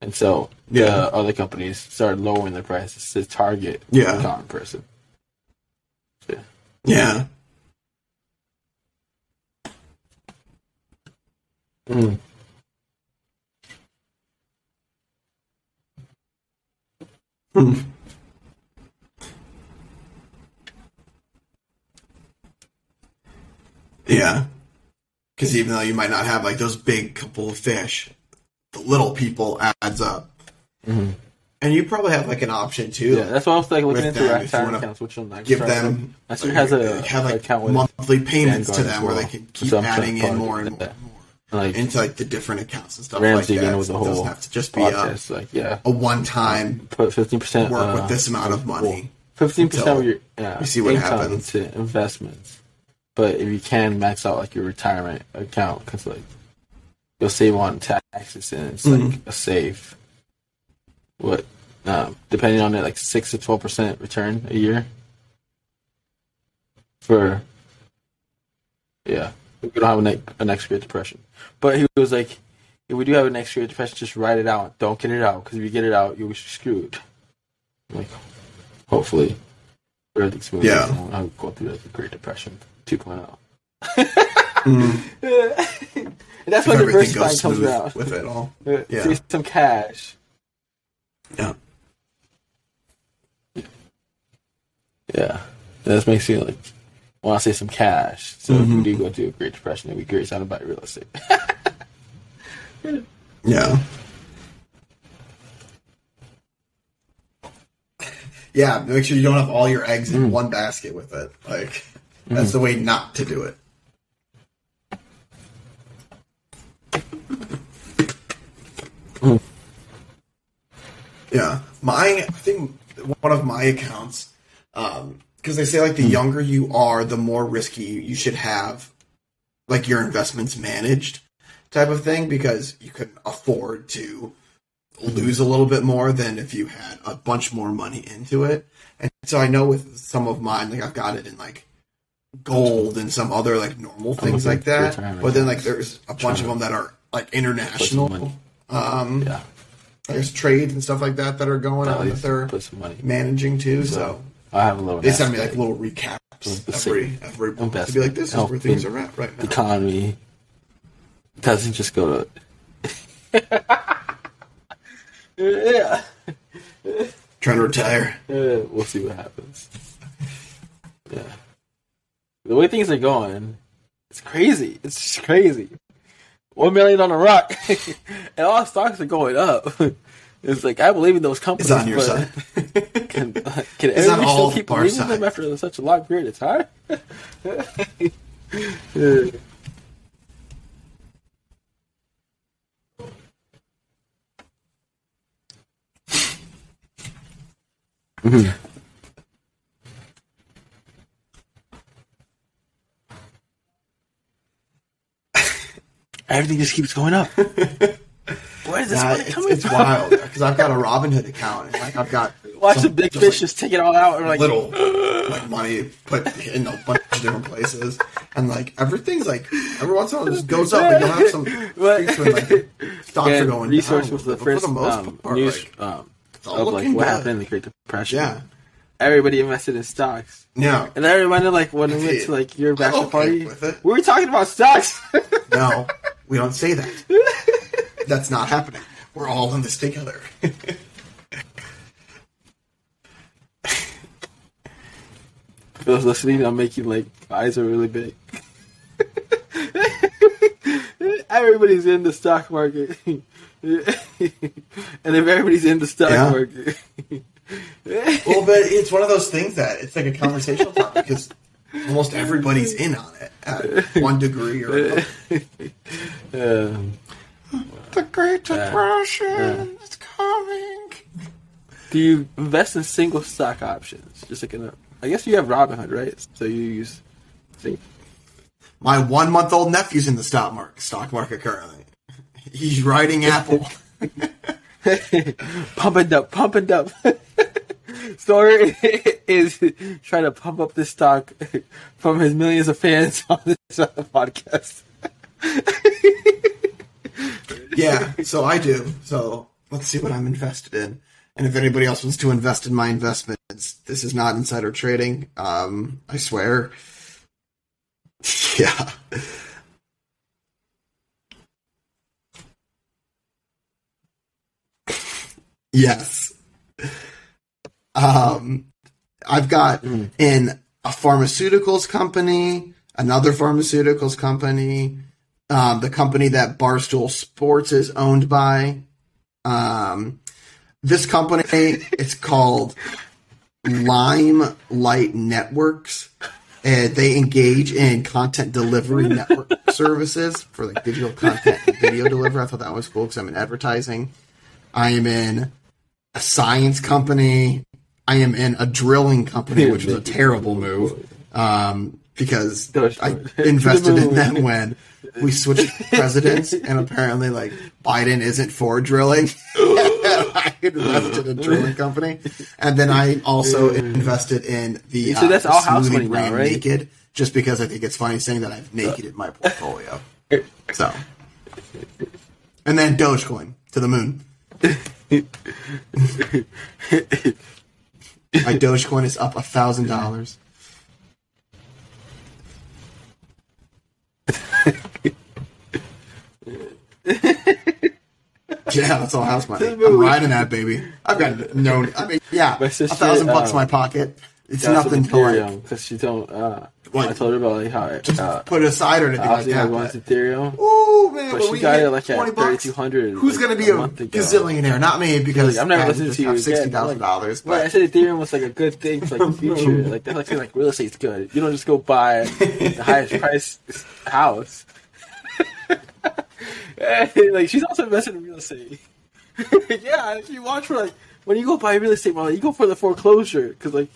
And so Yeah. the other companies started lowering their prices to target Yeah. the common person. Yeah. Yeah. Mm. Hmm. Yeah. Because even though you might not have like those big couple of fish, the little people adds up. Mhm. And you probably have like an option too. Yeah, that's why I was like looking With into them, if you wanna accounts, which one I give them looking- My has a have like monthly payments to them where they can keep adding in more and more. That. and more. Like into like the different accounts and stuff Ramsey like that. with So the it doesn't have to just be a, like yeah, a one-time put fifteen percent work with this amount of money. Fifteen percent of your yeah, you see what happens. into investments. But if you can max out like your retirement account, because like you'll save on taxes and it's like Mm-hmm. a safe. What, um, depending on it, like six to twelve percent return a year. For yeah, we don't have a, ne- a next Great Depression, but he was like, if we do have a next Great Depression, just write it out. Don't get it out because if you get it out, you'll be screwed. Like, hopefully, everything's. Yeah. I won't go through like the Great Depression 2.0. Mm, and that's if when everything diversifying goes comes smooth with it all. Yeah. See some cash. Yeah. Yeah. That makes me like want to say some cash. So if we do go through a Great Depression, it'd be great to buy real estate. Yeah. Yeah, make sure you don't have all your eggs Mm. in one basket with it. Like that's the way not to do it. Mm. Yeah, my I think one of my accounts because they say like the younger you are, the more risky you should have, like your investments managed, type of thing, because you can afford to lose a little bit more than if you had a bunch more money into it. And so I know with some of mine, like I've got it in like gold and some other like normal things like that. But then like there's a bunch of them that are like international. Um, yeah. there's trades and stuff like that that are going on that they're managing too. So I have a little. they send me like little recaps the every every month to be like, this is where things in are at right the now. economy doesn't just go to. yeah. Trying to retire. We'll see what happens. Yeah. The way things are going, it's crazy. It's just crazy. One million on a rock, and all stocks are going up. It's like I believe in those companies. It's on your but side. Can, uh, can It's on everybody all still keep believing them after such a long period of time? Everything just keeps going up. Where is this money it's, coming it's from? wild because I've got a Robinhood account and like I've got Watch some the big fish like, just take it all out and like little like money put in a bunch of different places, and like everything's like every once in a while it just goes up, and you'll have some streaks when like stocks are going resource down. was the but first for the most um, part, news like, um, of like what good. happened in the Great Depression. yeah, everybody invested in stocks, yeah, and that reminded like when we went to like your bachelor party. We were talking about stocks. no, we don't say that. That's not happening. We're all in this together. For those listening, I'm making like eyes are really big. everybody's in the stock market, and if everybody's in the stock Yeah. market, well, but it's one of those things that it's like a conversational topic because almost everybody's in on it at one degree or another. um, The Great Depression yeah. is coming. do you invest in single stock options? Just like in a, I guess you have Robinhood, right? So you use. think- My one month old nephew's in the stock market, stock market currently. He's riding Apple. pump it up, pump it up. Story is trying to pump up this stock from his millions of fans on this uh, podcast. Yeah, so I do. So let's see what I'm invested in. And if anybody else wants to invest in my investments, this is not insider trading. Um, I swear. Yeah. Yes. Um, I've got in a pharmaceuticals company, another pharmaceuticals company, um, the company that Barstool Sports is owned by. Um, this company, it's called Lime Light Networks. and they engage in content delivery network services for like digital content and video delivery. I thought that was cool because I'm in advertising. I am in a science company. I am in a drilling company, which was a terrible move um, because I invested in them when we switched presidents, and apparently, like Biden isn't for drilling. I invested in a drilling company, and then I also invested in the So that's uh, all house money now, right? Naked, just because I think it's funny saying that I've naked in my portfolio. So, and then Dogecoin to the moon. My Dogecoin is up a thousand dollars. Yeah, that's all house money. I'm riding that baby. I've got no. I mean, yeah, a thousand bucks in uh, my pocket. It's That's nothing to like because she don't. Uh, What? I told her about like how it, uh, put aside or anything like obviously I that. wanted but- Ethereum. Ooh man, But but she we got it, like, at 20 bucks. 3,200, Who's like, gonna be a a, gazillionaire? Not me because Like, I've never I listened to you have again, sixty but, like, dollars. I said Ethereum was like a good thing for like the future. Like that's like like real estate's good. You don't just go buy the highest price house. like she's also invested in real estate. yeah, if you watch for like when you go buy real estate, well, you go for the foreclosure because like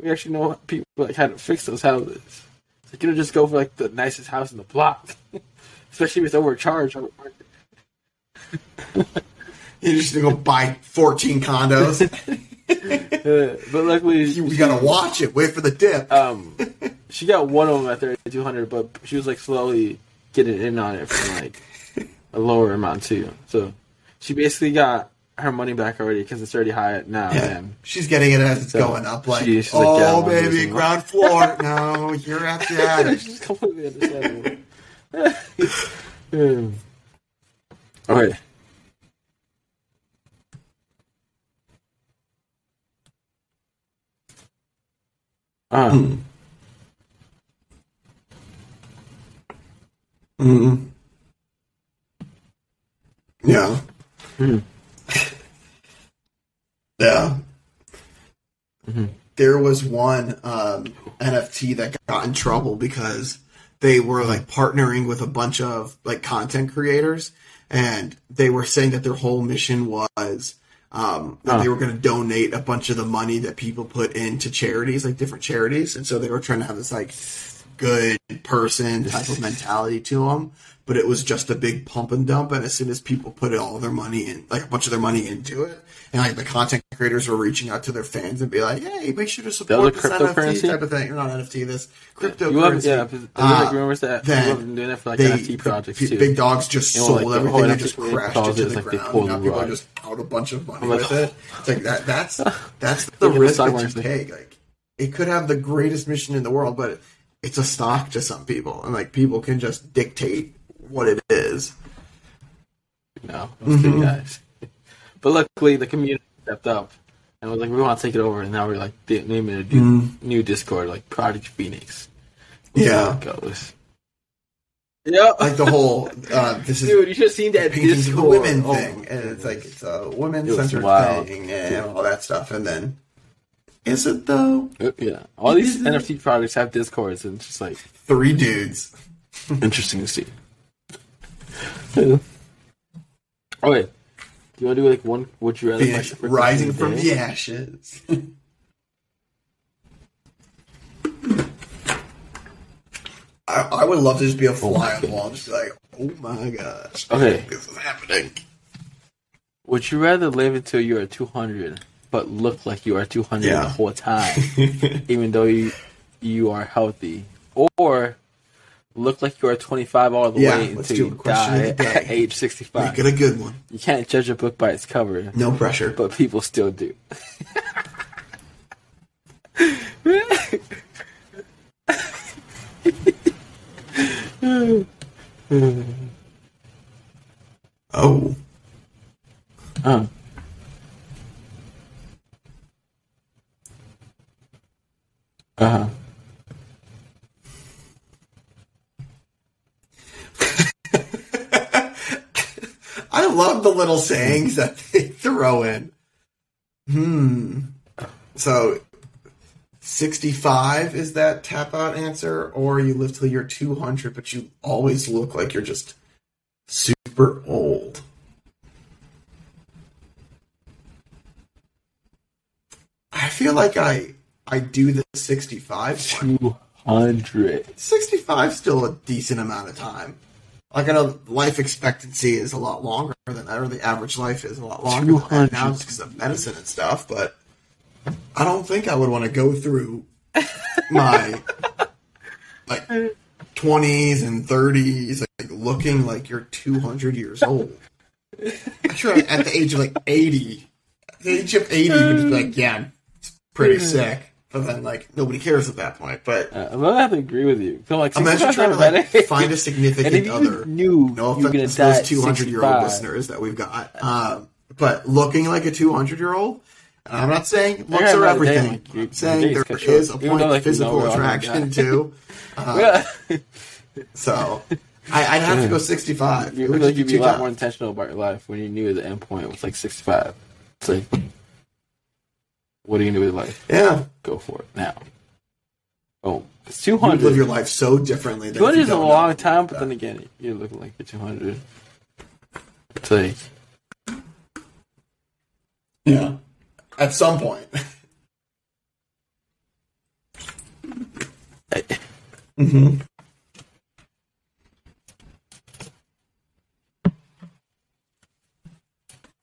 we actually know people like how to fix those houses. It's like you don't just go for like the nicest house in the block, especially if it's overcharged. you're just gonna go buy fourteen condos. Uh, but luckily, you, you gotta watch it. Wait for the dip. um, she got one of them at thirty two hundred, but she was like slowly getting in on it from like a lower amount too. So she basically got her money back already because it's already high now. yeah, And she's getting it as it's So, going up. Like, she's like, oh yeah, baby, ground floor. no, you're at the attic. she's completely understandable. Hmm. All right. Um, Mm. Yeah. Hmm. Yeah. Mm-hmm. There was one um, NFT that got in trouble because they were like partnering with a bunch of like content creators, and they were saying that their whole mission was um, that they were going to donate a bunch of the money that people put into charities, like different charities, and so they were trying to have this like good person type of mentality to them. But it was just a big pump and dump, and as soon as people put all their money in, like a bunch of their money into it, and like the content creators were reaching out to their fans and be like, "Hey, make sure to support this cryptocurrency? NFT type of thing." Or not NFT, this cryptocurrency. you have, yeah, Uh, like rumors that then been doing that for like they- NFT projects the too. Big dogs just You know, sold like, everything. They just crashed into the like, ground. now people are just out a bunch of money like, with it. It's like that. That's that's the Look at the risk that you take. Like it could have the greatest mission in the world, but it's a stock to some people, and like people can just dictate what it is. No, those Mm-hmm. guys. But luckily, the community stepped up and was like, "We want to take it over." And now we're like naming a new, Mm-hmm. new Discord, like Project Phoenix. Yeah, How it goes. Yep. like the whole uh, this is Dude, you should have seen that Discord. women Oh, thing, and it's like it's a women centered thing and all that stuff, and then is it though? Uh, Yeah, all these NFT products have Discords, and it's just like Three dudes. interesting to see. Oh wait, do you want to do like one? Would you rather Phoenix rising from the ashes. I, I would love to just be a oh. fly on the wall just like, oh my gosh. Okay. This is happening. Would you rather live until you are two hundred, but look like you are two hundred Yeah. the whole time, even though you you are healthy, or look like you are twenty five all the Yeah, way until you die of the day. at age sixty Make it a good one. You can't judge a book by its cover, No pressure. but people still do. oh. Uh, uh-huh. I love the little sayings that they throw in. Hmm. So, 65 is that tap out answer, or you live till you're 200, but you always look like you're just super old. I feel like I I do the 65 one. Two hundred. 65 still a decent amount of time. Like I know life expectancy is a lot longer than or the average life is a lot longer than that now just because of medicine and stuff. But I don't think I would want to go through my like 20s and 30s like looking like you're 200 years old. I'm sure at the age of like 80, at the age of 80, you just be like, yeah, it's pretty mm. sick. But then like nobody cares at that point. But Uh, I'm gonna have to agree with you. Feel like Imagine 65 trying to like find a significant other. knew No offense to those 200 year old listeners that we've got. Um, but looking like a 200 year old, I'm not saying looks are another day, everything. like, I'm saying there is a point of like, physical know, we're all gonna attraction too. Yeah. So I, I'd have to go 65. You would like you'd be a lot more intentional about your life when you knew the end point was like 65. It's like, what are you gonna do with life? Yeah, Go for it now. Oh, it's you would live your life so differently. If 200 is a long time, but that. then again, you're looking like you're 200. It's like, yeah, at some point. hmm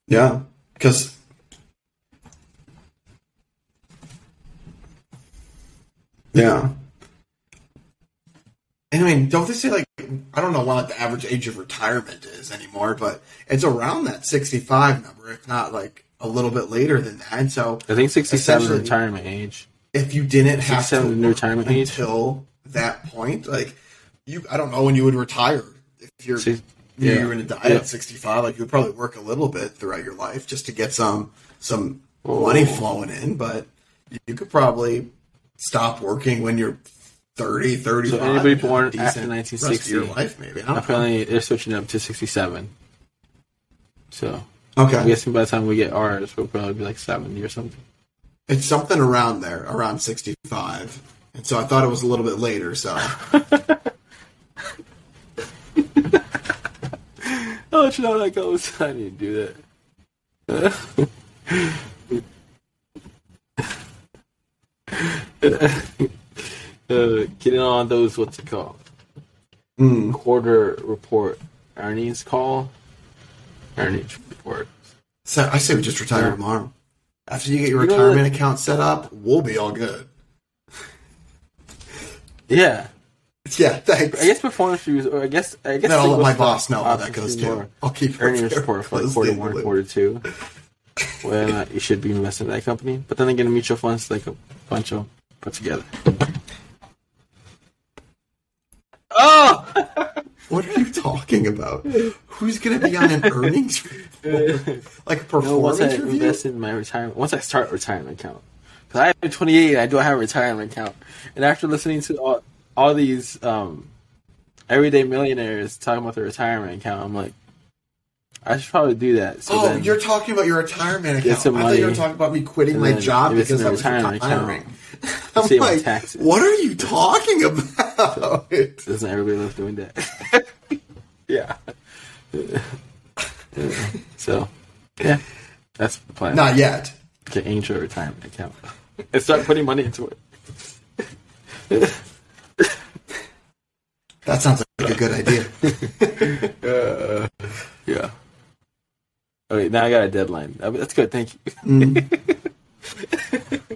Yeah, because yeah, and I mean, don't they say like I don't know what the average age of retirement is anymore, but it's around that sixty-five number, if not like a little bit later than that. So I think 67 is retirement age. if you didn't have to 67 is work retirement age? until that point, like you, I don't know when you would retire. If you're you yeah. you're going to die Yeah. at 65, like you would probably work a little bit throughout your life just to get some some money flowing in, but you could probably stop working when you're 30, 35. So anybody and have a born after rest of 1960, your life, maybe. I don't know. Apparently, they're switching up to 67. So, Okay, I'm guessing by the time we get ours, we'll probably be like 70 or something. it's something around there, around 65. And so I thought it was a little bit later. So I'll let you know how that goes. I need to do that. uh, getting on those, what's it called? mm, Quarter report earnings call. Earnings report. So I say we just retire Yeah. tomorrow. After you get your You retirement that- account set up, we'll be all good. Yeah, Yeah, thanks. I guess performance reviews, or I guess I guess then I'll let my boss know how that goes too. I'll keep Earnings report for like quarter the one, quarter two. Whether or not you should be investing in that company, but then again, mutual funds like a bunch of put together. Oh, What are you talking about? Who's going to be on an earnings report? Like a no, once I performance review? invest in my retirement, once I start a retirement account, because I am 28, I do not have a retirement account, and after listening to all, all these um, everyday millionaires talking about their retirement account, I'm like, I should probably do that. So oh, you're talking about your retirement Get account. some I thought you were talking about me quitting my job because I was retirement retiring. account. I'm Save like, taxes. what are you talking about? Doesn't everybody love doing that? yeah. so, yeah, that's the plan. Not yet. Get Angel retirement account and start putting money into it. That sounds like a good idea. Yeah. Okay, now I got a deadline. That's good. Thank you. Mm-hmm.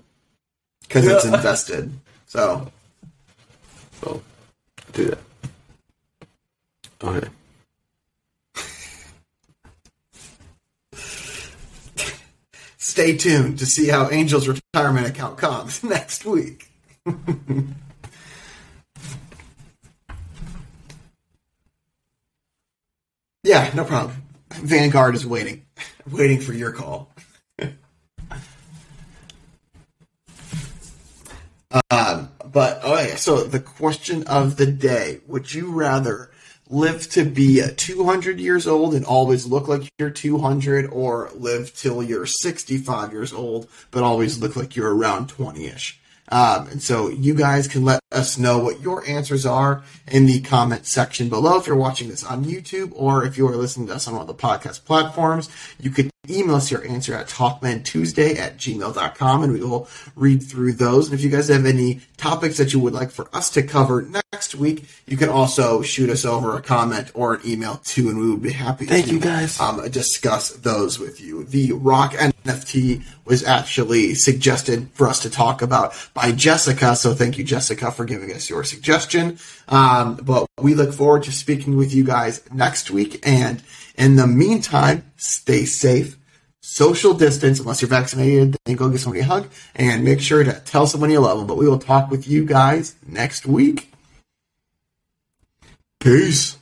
Because it's invested. So, So, do that. Okay. stay tuned to see how Angel's retirement account comes next week. yeah, no problem. Vanguard is waiting, waiting for your call. um, but oh yeah, so the question of the day: Would you rather live to be 200 years old and always look like you're 200, or live till you're 65 years old but always look like you're around 20ish? Um, and so you guys can let us know what your answers are in the comment section below. If you're watching this on YouTube or if you are listening to us on one of the podcast platforms, you could email us your answer at talkmantuesday at gmail.com and we will read through those. And if you guys have any topics that you would like for us to cover next week, you can also shoot us over a comment or an email too, and we would be happy Thank to you, guys. Um, discuss those with you. The Rock NFT was actually suggested for us to talk about by Jessica, so thank you, Jessica, for giving us your suggestion. Um, but we look forward to speaking with you guys next week, and in the meantime, stay safe social distance unless you're vaccinated then go give somebody a hug and make sure to tell someone you love them. But we will talk with you guys next week. Peace